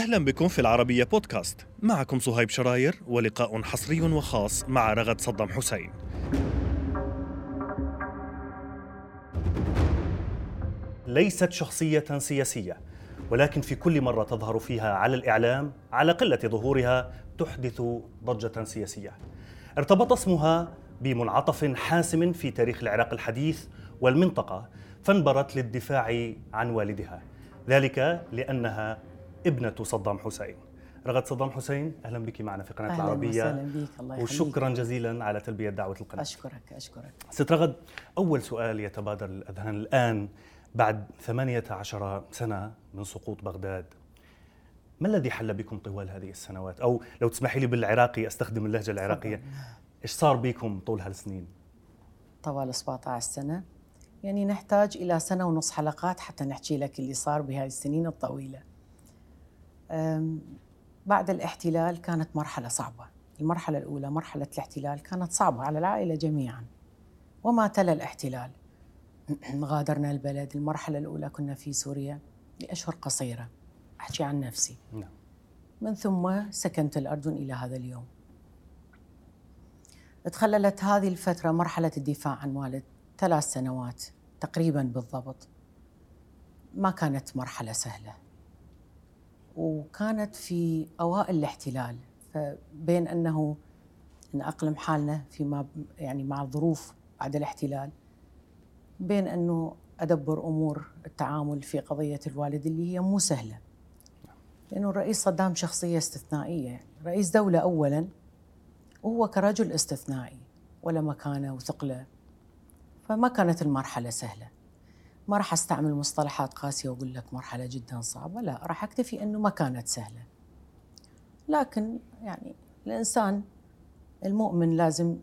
أهلا بكم في العربية بودكاست. معكم صهيب شراير ولقاء حصري وخاص مع رغد صدام حسين. ليست شخصية سياسية ولكن في كل مرة تظهر فيها على الإعلام على قلة ظهورها تحدث ضجة سياسية. ارتبط اسمها بمنعطف حاسم في تاريخ العراق الحديث والمنطقة فانبرت للدفاع عن والدها. ذلك لأنها ابنة صدام حسين. رغد صدام حسين أهلا بك معنا في قناة أهلاً العربية. وسهلاً بك، الله يخليك. وشكرا جزيلا على تلبية دعوة القناة. أشكرك أشكرك. ست رغد أول سؤال يتبادر الأذهان الآن بعد 18 سنة من سقوط بغداد. ما الذي حل بكم طوال هذه السنوات؟ أو لو تسمحي لي بالعراقي أستخدم اللهجة العراقية. إيش صار بكم طول هالسنين؟ طوال 17 سنة. يعني نحتاج إلى سنة ونص حلقات حتى نحكي لك اللي صار بهذه السنين الطويلة. أم، بعد الاحتلال كانت مرحلة صعبة. المرحلة الأولى مرحلة الاحتلال كانت صعبة على العائلة جميعا. وما تلا الاحتلال. غادرنا البلد. المرحلة الأولى كنا في سوريا لأشهر قصيرة. أحكي عن نفسي. نعم. من ثم سكنت الأردن إلى هذا اليوم. تخللت هذه الفترة مرحلة الدفاع عن والد ثلاث سنوات تقريبا بالضبط. ما كانت مرحلة سهلة. وكانت في أوائل الاحتلال فبين أنه نأقلم حالنا فيما يعني مع الظروف بعد الاحتلال بين أنه أدبر أمور التعامل في قضية الوالد اللي هي مو سهلة. لأنه الرئيس صدام شخصية استثنائية. يعني رئيس دولة أولاً وهو كرجل استثنائي ولا مكانه وثقله. فما كانت المرحلة سهلة. ما راح أستعمل مصطلحات قاسية وأقول لك مرحلة جدا صعبة لا راح أكتفي إنه ما كانت سهلة. لكن يعني الإنسان المؤمن لازم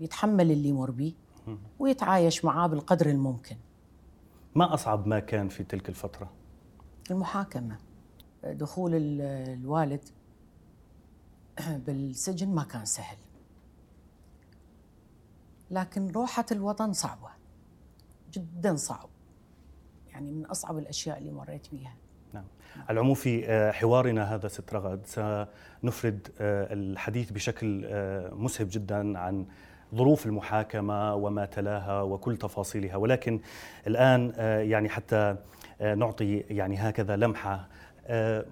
يتحمل اللي يمر به ويتعايش معاه بالقدر الممكن. ما أصعب ما كان في تلك الفترة؟ المحاكمة. دخول ال- الوالد بالسجن ما كان سهل. لكن روحة الوطن صعبة. جدا صعب. يعني من أصعب الأشياء اللي مريت بيها. نعم. على العموم في آه، حوارنا هذا ست رغد سنفرد آه، الحديث بشكل آه، مسهب جدا عن ظروف المحاكمة وما تلاها وكل تفاصيلها. ولكن الآن يعني حتى نعطي يعني هكذا لمحة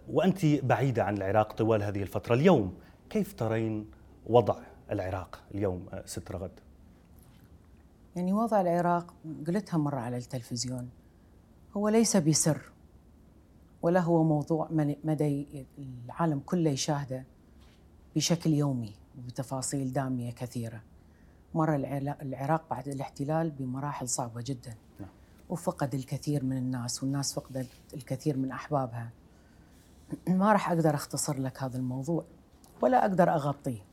وأنت بعيدة عن العراق طوال هذه الفترة. اليوم كيف ترين وضع العراق اليوم ست رغد؟ يعني وضع العراق قلتها مرة على التلفزيون هو ليس بسر ولا هو موضوع مدى العالم كله يشاهده بشكل يومي وبتفاصيل دامية كثيرة. مر العراق بعد الاحتلال بمراحل صعبة جدا. نعم. وفقد الكثير من الناس والناس فقدت الكثير من أحبابها. ما راح أقدر أختصر لك هذا الموضوع ولا أقدر أغطيه.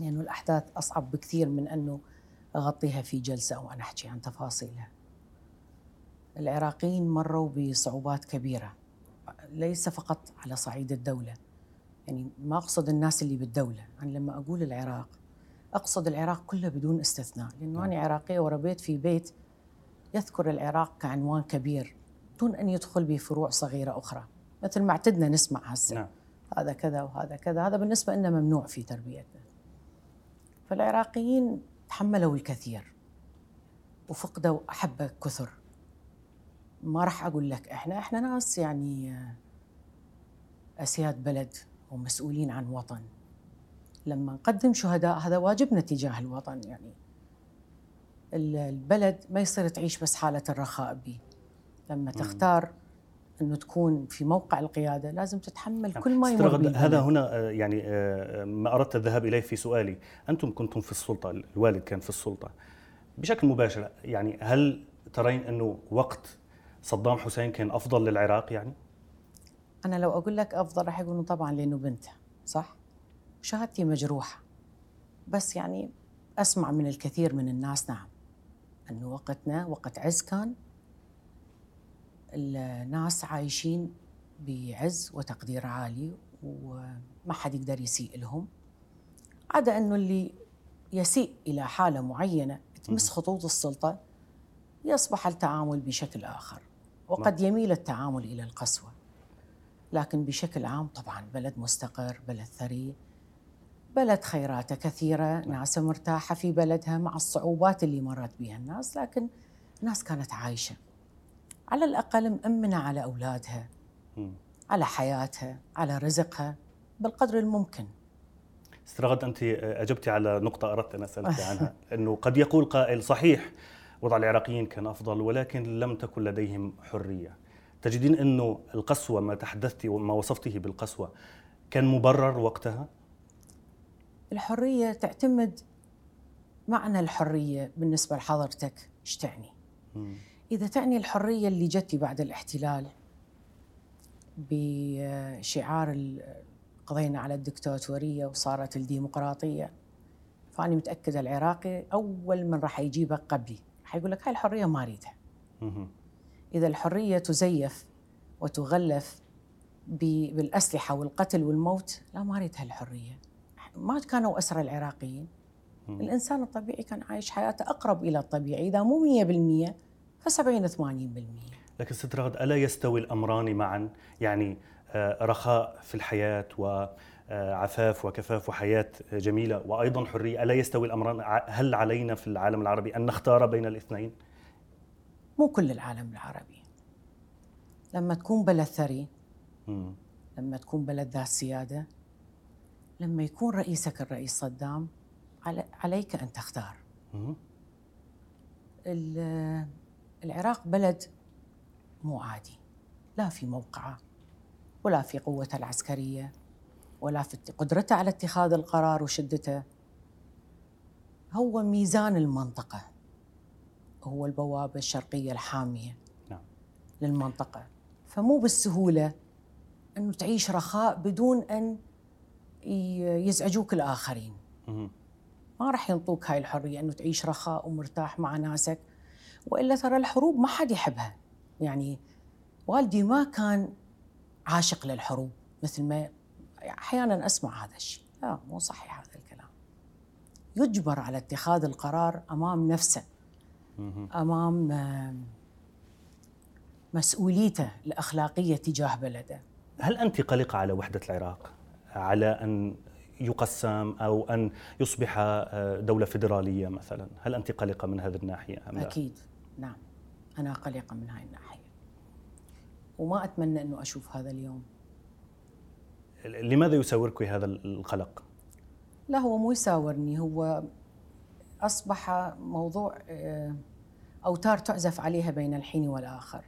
لأنه الأحداث أصعب بكثير من أنه أغطيها في جلسة أو أنا أحكي عن تفاصيلها. العراقيين مروا بصعوبات كبيرة ليس فقط على صعيد الدولة. يعني ما أقصد الناس اللي بالدولة أنا لما أقول العراق أقصد العراق كله بدون استثناء. لأنه أنا عراقية وربيت في بيت يذكر العراق كعنوان كبير دون أن يدخل بفروع صغيرة أخرى. مثل ما اعتدنا نسمع هسه. نعم. هذا كذا وهذا كذا هذا بالنسبة لنا ممنوع في تربيتنا. فالعراقيين تحملوا الكثير. وفقدوا أحبة كثر. ما راح أقول لك إحنا إحنا ناس يعني آه، أسياد بلد ومسؤولين عن وطن. لما نقدم شهداء هذا واجبنا تجاه الوطن يعني. ال- البلد ما يصير تعيش بس حالة الرخاء به لما تختار أنه تكون في موقع القيادة لازم تتحمل كل ما يمر هذا. هنا آه، يعني آه، ما أردت الذهاب إليه في سؤالي، أنتم كنتم في السلطة، الوالد كان في السلطة. بشكل مباشر يعني هل ترين أنه وقت صدام حسين كان أفضل للعراق يعني؟ أنا لو أقول لك أفضل راح يقولون طبعا لأنه بنته صح؟ شهادتي مجروحة بس يعني أسمع من الكثير من الناس نعم أنه وقتنا وقت عز كان الناس عايشين بعز وتقدير عالي وما حد يقدر يسيء لهم. عدا أنه اللي يسيء إلى حالة معينة تمس خطوط السلطة يصبح التعامل بشكل آخر وقد يميل التعامل إلى القسوة. لكن بشكل عام طبعا بلد مستقر بلد ثري بلد خيراته كثيرة ناس مرتاحة في بلدها مع الصعوبات اللي مرت بها الناس لكن الناس كانت عايشة. على الأقل مأمنة على أولادها على حياتها على رزقها بالقدر الممكن استرغد أنت أجبتي على نقطة أردت أن أسألك عنها أنه قد يقول قائل صحيح وضع العراقيين كان أفضل ولكن لم تكن لديهم حرية تجدين أنه القسوة ما تحدثتي وما وصفته بالقسوة كان مبرر وقتها؟ الحرية تعتمد معنى الحرية بالنسبة لحضرتك إيش تعني؟ إذا تعني الحرية اللي جتي بعد الاحتلال بشعار قضينا على الدكتاتورية وصارت الديمقراطية فأنا متأكدة العراقي أول من راح يجيبك قبلي. راح يقول لك هاي الحرية ما أريدها. إذا الحرية تزيف وتغلف بالأسلحة والقتل والموت لا ما أريد هالحرية. ما كانوا أسرى العراقيين. الإنسان الطبيعي كان عايش حياته أقرب إلى الطبيعي إذا مو 100% ف 70 80% لكن ست رغد ألا يستوي الأمران معا؟ يعني آه، رخاء في الحياة وعفاف وكفاف وحياة جميلة وأيضا حرية ألا يستوي الأمران؟ هل علينا في العالم العربي أن نختار بين الاثنين؟ مو كل العالم العربي. لما تكون بلد ثري لما تكون بلد ذات سيادة لما يكون رئيسك الرئيس صدام عليك أن تختار. العراق بلد مو عادي. لا في موقعه ولا في قوته العسكرية ولا في قدرته على اتخاذ القرار وشدته. هو ميزان المنطقة. هو البوابة الشرقية الحامية نعم. للمنطقة. فمو بالسهولة أنه تعيش رخاء بدون أن يزعجوك الآخرين. ما راح ينطوك هاي الحرية أنه تعيش رخاء ومرتاح مع ناسك. وإلا ترى الحروب ما حد يحبها. يعني والدي ما كان عاشق للحروب مثل ما أحيانا أسمع هذا الشيء. لا مو صحيح هذا الكلام. يجبر على اتخاذ القرار أمام نفسه أمام مسؤوليته الأخلاقية تجاه بلده. هل أنت قلقة على وحدة العراق؟ على أن يقسم أو أن يصبح آه، دولة فيدرالية مثلا هل أنت قلقة من هذه الناحية أم لا؟ أكيد. نعم أنا قلقه من هاي الناحية. وما أتمنى إنه أشوف هذا اليوم. لماذا يساورك هذا القلق؟ لا هو مو يساورني هو أصبح موضوع آه، أوتار تعزف عليها بين الحين والآخر.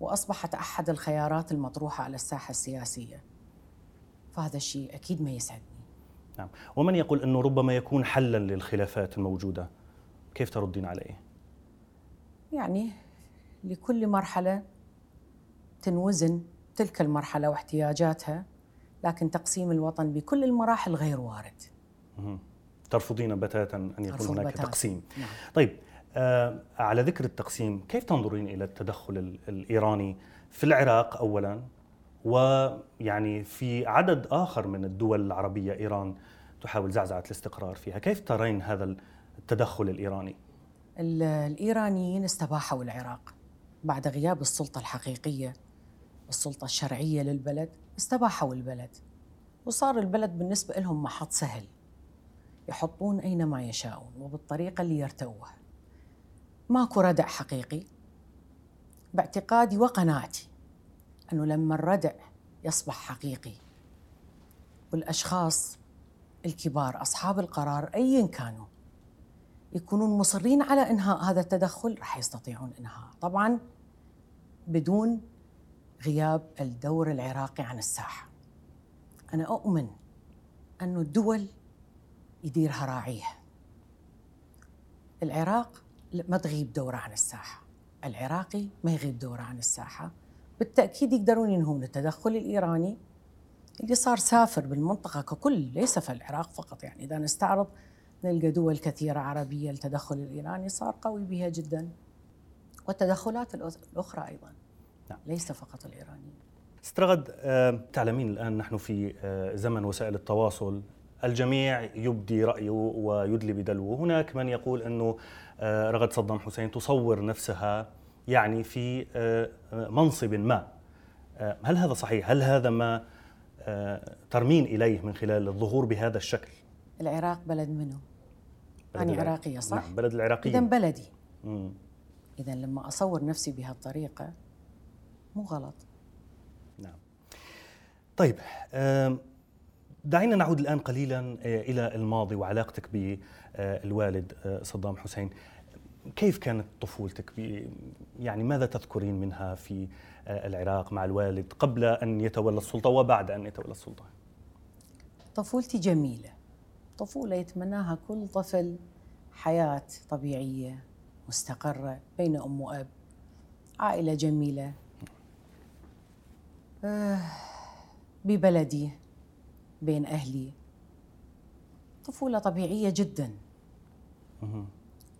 وأصبحت أحد الخيارات المطروحة على الساحة السياسية. فهذا الشيء أكيد ما يسعدني. نعم. ومن يقول إنه ربما يكون حلا للخلافات الموجودة؟ كيف تردين عليه؟ يعني لكل مرحلة تنوزن تلك المرحلة واحتياجاتها لكن تقسيم الوطن بكل المراحل غير وارد. ترفضين بتاتا أن يكون هناك بتاتا. تقسيم. نعم. طيب آه على ذكر التقسيم كيف تنظرين إلى التدخل الإيراني في العراق اولا؟ ويعني في عدد آخر من الدول العربية إيران تحاول زعزعة الاستقرار فيها كيف ترين هذا التدخل الإيراني؟ الإيرانيين استباحوا العراق بعد غياب السلطة الحقيقية السلطة الشرعية للبلد استباحوا البلد. وصار البلد بالنسبة لهم محط سهل يحطون أينما يشاءون وبالطريقة اللي يرتوها. ماكو ردع حقيقي. باعتقادي وقناعتي أنه لما الردع يصبح حقيقي والأشخاص الكبار أصحاب القرار أيا كانوا يكونون مصرين على إنهاء هذا التدخل راح يستطيعون إنهاء طبعا بدون غياب الدور العراقي عن الساحة. أنا أؤمن أن الدول يديرها راعيها. العراق ما تغيب دوره عن الساحة، العراقي ما يغيب دوره عن الساحة، بالتأكيد يقدرون ينهون التدخل الإيراني اللي صار سافر بالمنطقة ككل ليس في العراق فقط يعني إذا نستعرض نلقى دول كثيره عربيه التدخل الإيراني صار قوي بها جدا والتدخلات الأخرى أيضا. نعم. ليس فقط الإيراني استرغد آه، تعلمين الآن نحن في آه، زمن وسائل التواصل الجميع يبدي رأيه ويدلي بدلوه هناك من يقول أنه آه، رغد صدام حسين تصور نفسها يعني في منصب ما هل هذا صحيح؟ هل هذا ما ترمين إليه من خلال الظهور بهذا الشكل؟ العراق بلد منه؟ أنا عراقية صح؟ نعم بلد العراقيين إذا بلدي. إذا لما أصور نفسي بهالطريقة مو غلط. نعم. طيب دعينا نعود الآن قليلا آه، إلى الماضي وعلاقتك بالوالد صدام حسين. كيف كانت طفولتك؟ يعني ماذا تذكرين منها في آه، العراق مع الوالد قبل أن يتولى السلطة وبعد أن يتولى السلطة؟ طفولتي جميلة. طفولة يتمناها كل طفل حياة طبيعية مستقرة بين أم وأب عائلة جميلة آه، ببلدي بين أهلي. طفولة طبيعية جدا.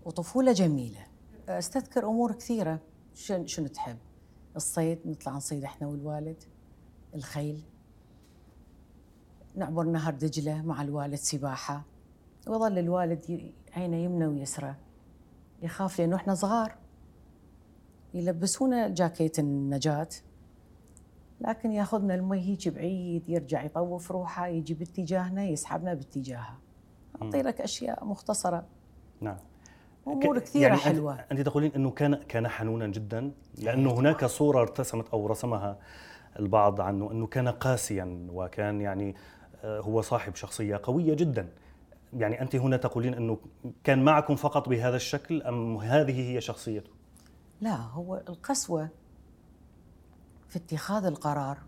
وطفولة جميلة. أستذكر أمور كثيرة. شنو تحب؟ الصيد نطلع نصيد إحنا والوالد. الخيل. نعبر نهر دجلة مع الوالد سباحة. ويظل الوالد عينه يمنى ويسرى. يخاف لأنه إحنا صغار. يلبسونا جاكيت النجاة. لكن ياخذنا المي هيك بعيد يرجع يطوف روحه يجي باتجاهنا يسحبنا باتجاهها أعطي لك أشياء مختصرة. نعم. أمور كثيرة يعني حلوة. أنت تقولين إنه كان كان حنونا جدا لأنه هناك صورة ارتسمت أو رسمها البعض عنه إنه كان قاسيا وكان يعني هو صاحب شخصية قوية جدا. يعني أنت هنا تقولين أنه كان معكم فقط بهذا الشكل أم هذه هي شخصيته؟ لا هو القسوة في اتخاذ القرار.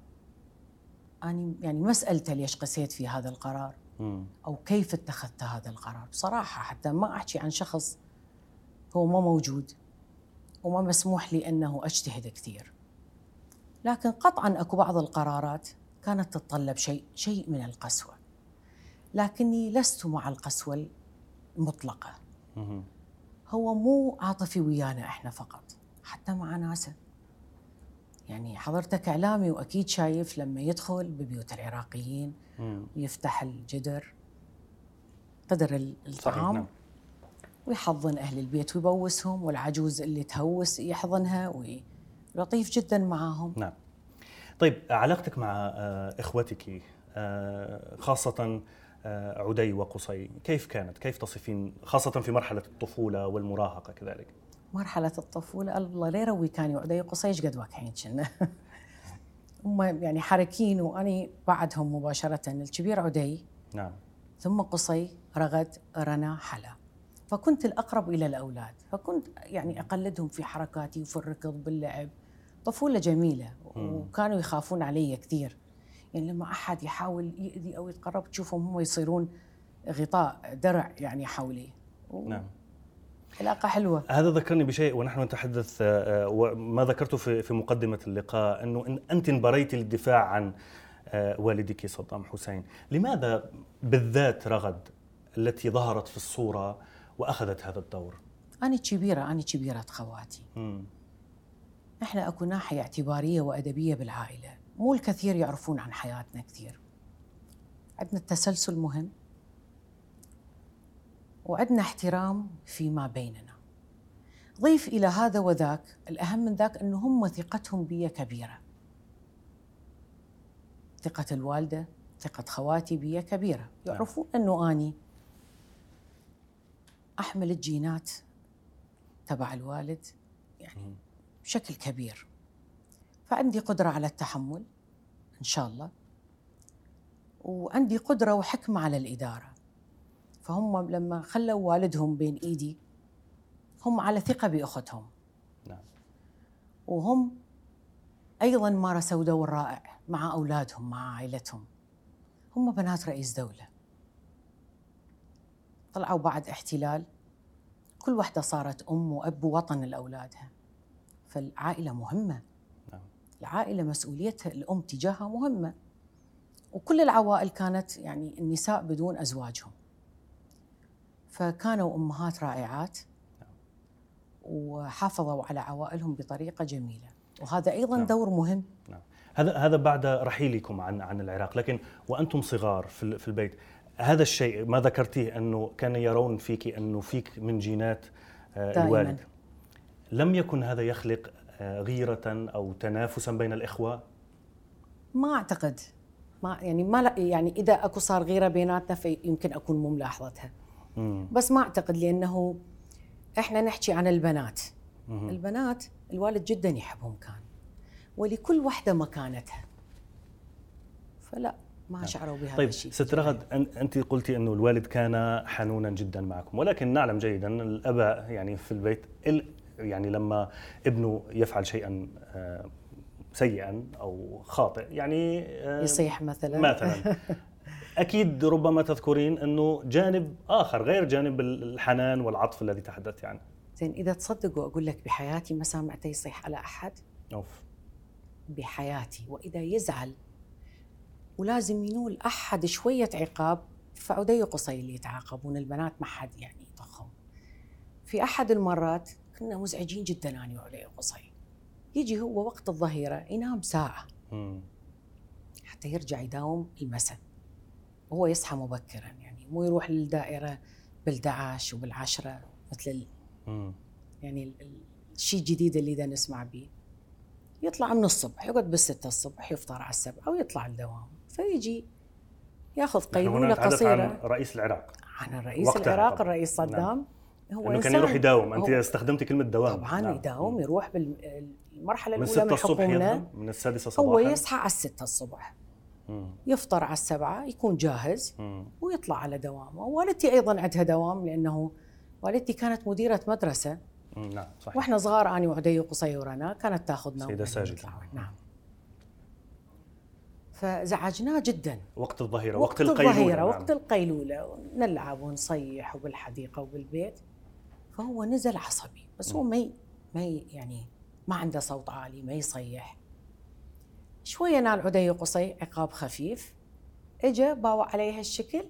أنا يعني مسألته ليش قسيت في هذا القرار؟ أو كيف اتخذت هذا القرار؟ بصراحة حتى ما أحكي عن شخص هو ما موجود وما مسموح لي أنه أجتهد كثير. لكن قطعا أكو بعض القرارات كانت تتطلب شيء شيء من القسوة. لكني لست مع القسوة المطلقة. هو مو عاطفي ويانا إحنا فقط حتى مع ناسه يعني حضرتك اعلامي وأكيد شايف لما يدخل ببيوت العراقيين ويفتح الجدر قدر الطعام نعم. ويحضن أهل البيت ويبوسهم والعجوز اللي تهوس يحضنها ولطيف جدا معاهم. نعم. طيب علاقتك مع آه، إخوتك آه، خاصة آه، عدي وقصي كيف كانت؟ كيف تصفين خاصة في مرحلة الطفولة والمراهقة كذلك؟ مرحلة الطفولة الله لا يروي كان يعدي قصيش قد وكحين كنا؟ هم يعني حركين وأني بعدهم مباشرة الكبير عدي نعم. ثم قصي رغد رنا حلا. فكنت الأقرب إلى الأولاد فكنت يعني أقلدهم في حركاتي وفي الركض باللعب. طفولة جميلة وكانوا يخافون علي كثير. يعني لما أحد يحاول يأذي أو يتقرب تشوفهم هم يصيرون غطاء درع يعني حولي. نعم. علاقة حلوة. هذا ذكرني بشيء ونحن نتحدث آه، وما ذكرته في في مقدمة اللقاء أنه أنت انبريت للدفاع عن آه، والدك صدام حسين. لماذا بالذات رغد التي ظهرت في الصورة وأخذت هذا الدور؟ أنا كبيرة أنا كبيرة خواتي. إحنا أكو ناحية اعتبارية وأدبية بالعائلة. مو الكثير يعرفون عن حياتنا كثير. عندنا التسلسل مهم. وعندنا احترام فيما بيننا. ضيف إلى هذا وذاك الأهم من ذاك أنه هم ثقتهم بي كبيرة. ثقة الوالدة ثقة خواتي بي كبيرة. نعم. يعرفون أنه أني أحمل الجينات تبع الوالد. يعني بشكل كبير. فعندي قدرة على التحمل إن شاء الله. وعندي قدرة وحكمة على الإدارة. فهم لما خلوا والدهم بين إيدي هم على ثقة باخوتهم نعم. وهم أيضا مارسوا دور رائع مع أولادهم مع عائلتهم. هم بنات رئيس دولة. طلعوا بعد احتلال. كل واحدة صارت أم وأب ووطن لأولادها. فالعائلة مهمة. نعم. العائلة مسؤوليتها الأم تجاهها مهمة. وكل العوائل كانت يعني النساء بدون أزواجهم. فكانوا أمهات رائعات. وحافظوا على عوائلهم بطريقة جميلة. وهذا أيضا نعم. دور مهم. نعم. هذا هذا بعد رحيلكم عن عن العراق. لكن وأنتم صغار في في البيت. هذا الشيء ما ذكرتيه أنه كان يرون فيك أنه فيك من جينات آه، الوالد. لم يكن هذا يخلق آه، غيرة أو تنافسا بين الإخوة؟ ما أعتقد ما يعني ما لا يعني إذا أكو صار غيرة بيناتنا فيمكن أكون مو ملاحظتها مم. بس ما أعتقد لأنه إحنا نحكي عن البنات مم. البنات الوالد جدا يحبهم كان ولكل وحدة مكانتها فلا ما شعروا بهذا طيب الشيء ست رغد أنت قلتي أنه الوالد كان حنونا جدا معكم ولكن نعلم جيدا الأباء يعني في البيت ال- يعني لما ابنه يفعل شيئا آه، سيئا أو خاطئ يعني آه، يصيح مثلا. مثلا. أكيد ربما تذكرين إنه جانب آخر غير جانب الحنان والعطف الذي تحدثت عنه. زين إذا تصدقوا أقول لك بحياتي ما سمعته يصيح على أحد؟ أوف. بحياتي. وإذا يزعل ولازم ينول أحد شوية عقاب فعدي قصي اللي يتعاقبون البنات ما حد يعني يطخهم. في أحد المرات كنا مزعجين جدا أنا وعلي قصي يجي هو وقت الظهيرة ينام ساعة مم. حتى يرجع يداوم المساء وهو يصحى مبكرا يعني مو يروح للدائرة بال11 وبالعشرة مثل ال- مم. يعني ال- ال- الشيء الجديد اللي دا نسمع به يطلع من الصبح يقعد بالستة الصبح يفطر على السبعة ويطلع الدوام فيجي ياخذ قيلولة نتحدث عن قصيرة رئيس العراق عن الرئيس العراق طبعاً. الرئيس نعم. هو إنه كان. يروح يداوم أنت هو استخدمتي كلمة دوام طبعا نعم. يداوم يروح بالمرحلة من الأولى 6 من الصبح من السادسة هو صباحا يصحى على الستة الصبح مم. يفطر على السبعة يكون جاهز مم. ويطلع على دوامه والدتي أيضا عندها دوام لأنه والدتي كانت مديرة مدرسة. نعم صحيح وإحنا صغار أني وعدي وقصي ورنا كانت تاخذنا سيدة. ساجدة. نعم فزعجناه جدا وقت الظهيرة وقت وقت القيلولة الظهيرة نعم. وقت القيلولة نلعب ونصيح وبالحديقة وبالبيت فهو نزل عصبي بس هو ما ما يعني ما عنده صوت عالي ما يصيح. شوية نال عدي قصي عقاب خفيف اجى باوع عليه هالشكل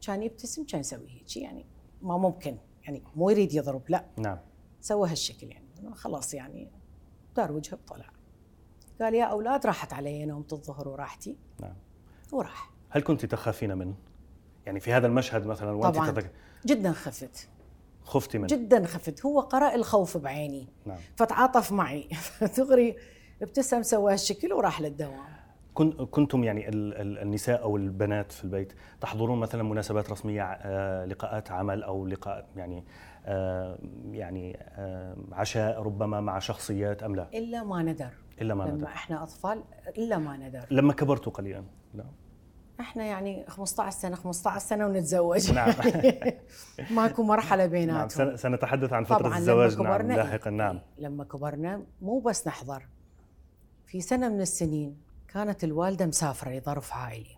كان يبتسم كان يسوي هيك يعني ما ممكن يعني مو يريد يضرب لا. نعم. سوى هالشكل يعني خلاص يعني دار وجهه بطلع. قال يا أولاد راحت علي نومه الظهر وراحتي. نعم. وراح. هل كنت تخافين منه؟ يعني في هذا المشهد مثلا وأنت طبعاً. تتك... جدا خفت. خفتي منه. جدا خفت. هو قرأ الخوف بعيني. نعم. فتعاطف معي. فتغري ابتسم سوى هالشكل وراح للدوام. كن- كنتم يعني ال- ال- النساء أو البنات في البيت تحضرون مثلا مناسبات رسمية آه، لقاءات عمل أو لقاء يعني آه، يعني آه، عشاء ربما مع شخصيات أم لا؟ إلا ما ندر. إلا ما لما ندر. إحنا أطفال إلا ما ندر. لما كبرتوا قليلا؟ لا. إحنا يعني 15 سنة 15 سنة ونتزوج. نعم. ماكو مرحلة نعم بيناتهم سن- سنتحدث عن فترة الزواج لما نعم كبرنا لاحقا إيه، نعم. لما كبرنا مو بس نحضر في سنة من السنين كانت الوالدة مسافرة لظرف عائلي.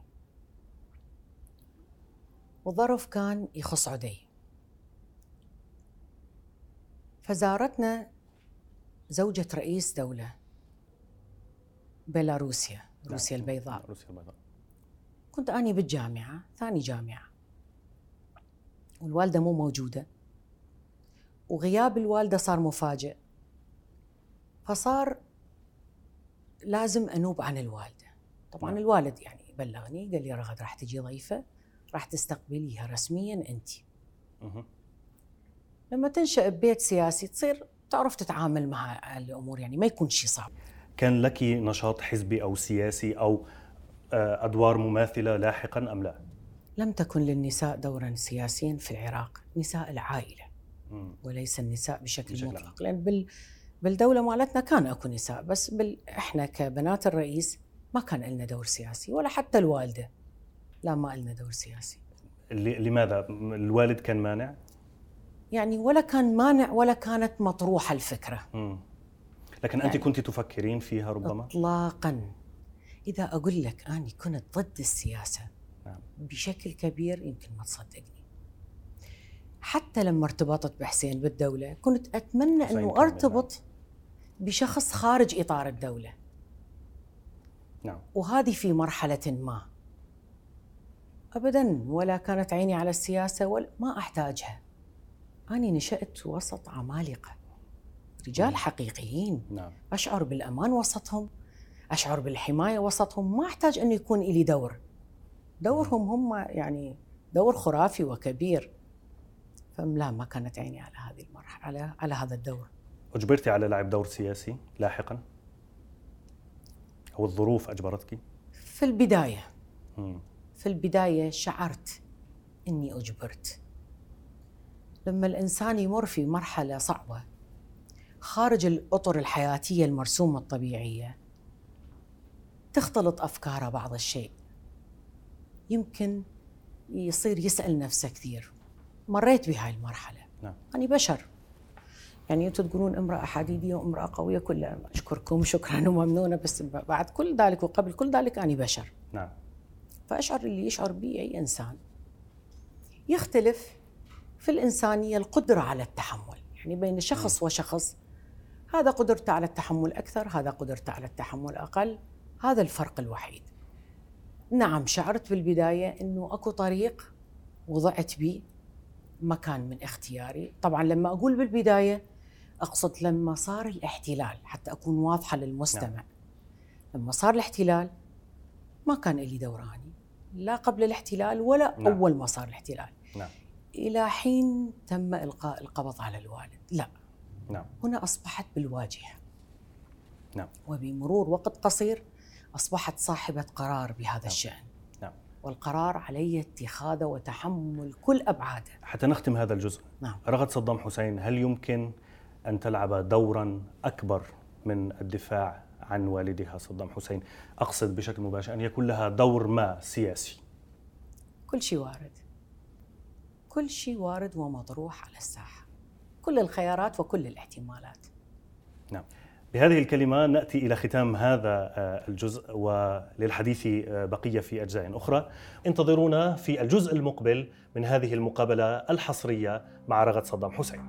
والظرف كان يخص عدي. فزارتنا زوجة رئيس دولة بيلاروسيا روسيا نعم. البيضاء. روسيا البيضاء. كنت أني بالجامعة ثاني جامعة. والوالدة مو موجودة. وغياب الوالدة صار مفاجئ. فصار لازم أنوب عن الوالدة. طبعا نعم. الوالد يعني بلغني قال لي رغد راح تجي ضيفة راح تستقبليها رسميا أنت. لما تنشأ ببيت سياسي تصير تعرف تتعامل مع الأمور يعني ما يكون شيء صعب. كان لك نشاط حزبي أو سياسي أو آه، أدوار مماثلة لاحقا أم لا؟ لم تكن للنساء دورا سياسيا في العراق نساء العائلة مم. وليس النساء بشكل, بشكل مطلق لأن بال بالدولة مالتنا كان أكو نساء بس بال... إحنا كبنات الرئيس ما كان لنا دور سياسي ولا حتى الوالدة لا ما لنا دور سياسي لماذا؟ الوالد كان مانع؟ يعني ولا كان مانع ولا كانت مطروحة الفكرة مم. لكن أنت يعني- كنت تفكرين فيها ربما؟ اطلاقا إذا أقول لك اني كنت ضد السياسة نعم. بشكل كبير يمكن ما تصدقني. حتى لما ارتبطت بحسين بالدولة كنت أنه كامل، أرتبط بشخص خارج إطار الدولة. نعم. وهذه في مرحلة ما. أبدا ولا كانت عيني على السياسة ولا ما أحتاجها. أنا نشأت وسط عمالقة. رجال حقيقيين. نعم. أشعر بالأمان وسطهم. أشعر بالحماية وسطهم ما أحتاج أن يكون لي دور. دورهم هم يعني دور خرافي وكبير. فلا ما كانت عيني على هذه المرحلة على على هذا الدور. أجبرتي على لعب دور سياسي لاحقا؟ أو الظروف أجبرتك؟ في البداية. في البداية شعرت إني أجبرت. لما الإنسان يمر في مرحلة صعبة خارج الأطر الحياتية المرسومة الطبيعية تختلط أفكاره بعض الشيء. يمكن يصير يسأل نفسه كثير. مريت بهاي المرحلة. نعم. أنا بشر. يعني أنتم تقولون امرأة حديدية وامرأة قوية كلها. أشكركم شكرا وممنونة بس بعد كل ذلك وقبل كل ذلك أنا بشر. نعم. فأشعر اللي يشعر به أي إنسان. يختلف في الإنسانية القدرة على التحمل. يعني بين شخص وشخص. هذا قدرته على التحمل أكثر هذا قدرته على التحمل أقل. هذا الفرق الوحيد نعم شعرت بالبداية أنه أكو طريق وضعت به مكان من اختياري طبعا لما أقول بالبداية أقصد لما صار الاحتلال حتى أكون واضحة للمستمع نعم. لما صار الاحتلال ما كان لي دوراني لا قبل الاحتلال ولا نعم. أول ما صار الاحتلال نعم. إلى حين تم إلقاء القبض على الوالد لا نعم. هنا أصبحت بالواجهة نعم. وبمرور وقت قصير أصبحت صاحبة قرار بهذا نعم. الشأن. نعم. والقرار علي اتخاذه وتحمل كل أبعاده. حتى نختم هذا الجزء. نعم. رغد صدام حسين هل يمكن أن تلعب دورا أكبر من الدفاع عن والدها صدام حسين؟ أقصد بشكل مباشر أن يكون لها دور ما سياسي. كل شيء وارد. كل شيء وارد ومطروح على الساحة. كل الخيارات وكل الاحتمالات. نعم. بهذه الكلمة نأتي إلى ختام هذا آه، الجزء وللحديث آه، بقية في أجزاء أخرى. انتظرونا في الجزء المقبل من هذه المقابلة الحصرية مع رغد صدام حسين.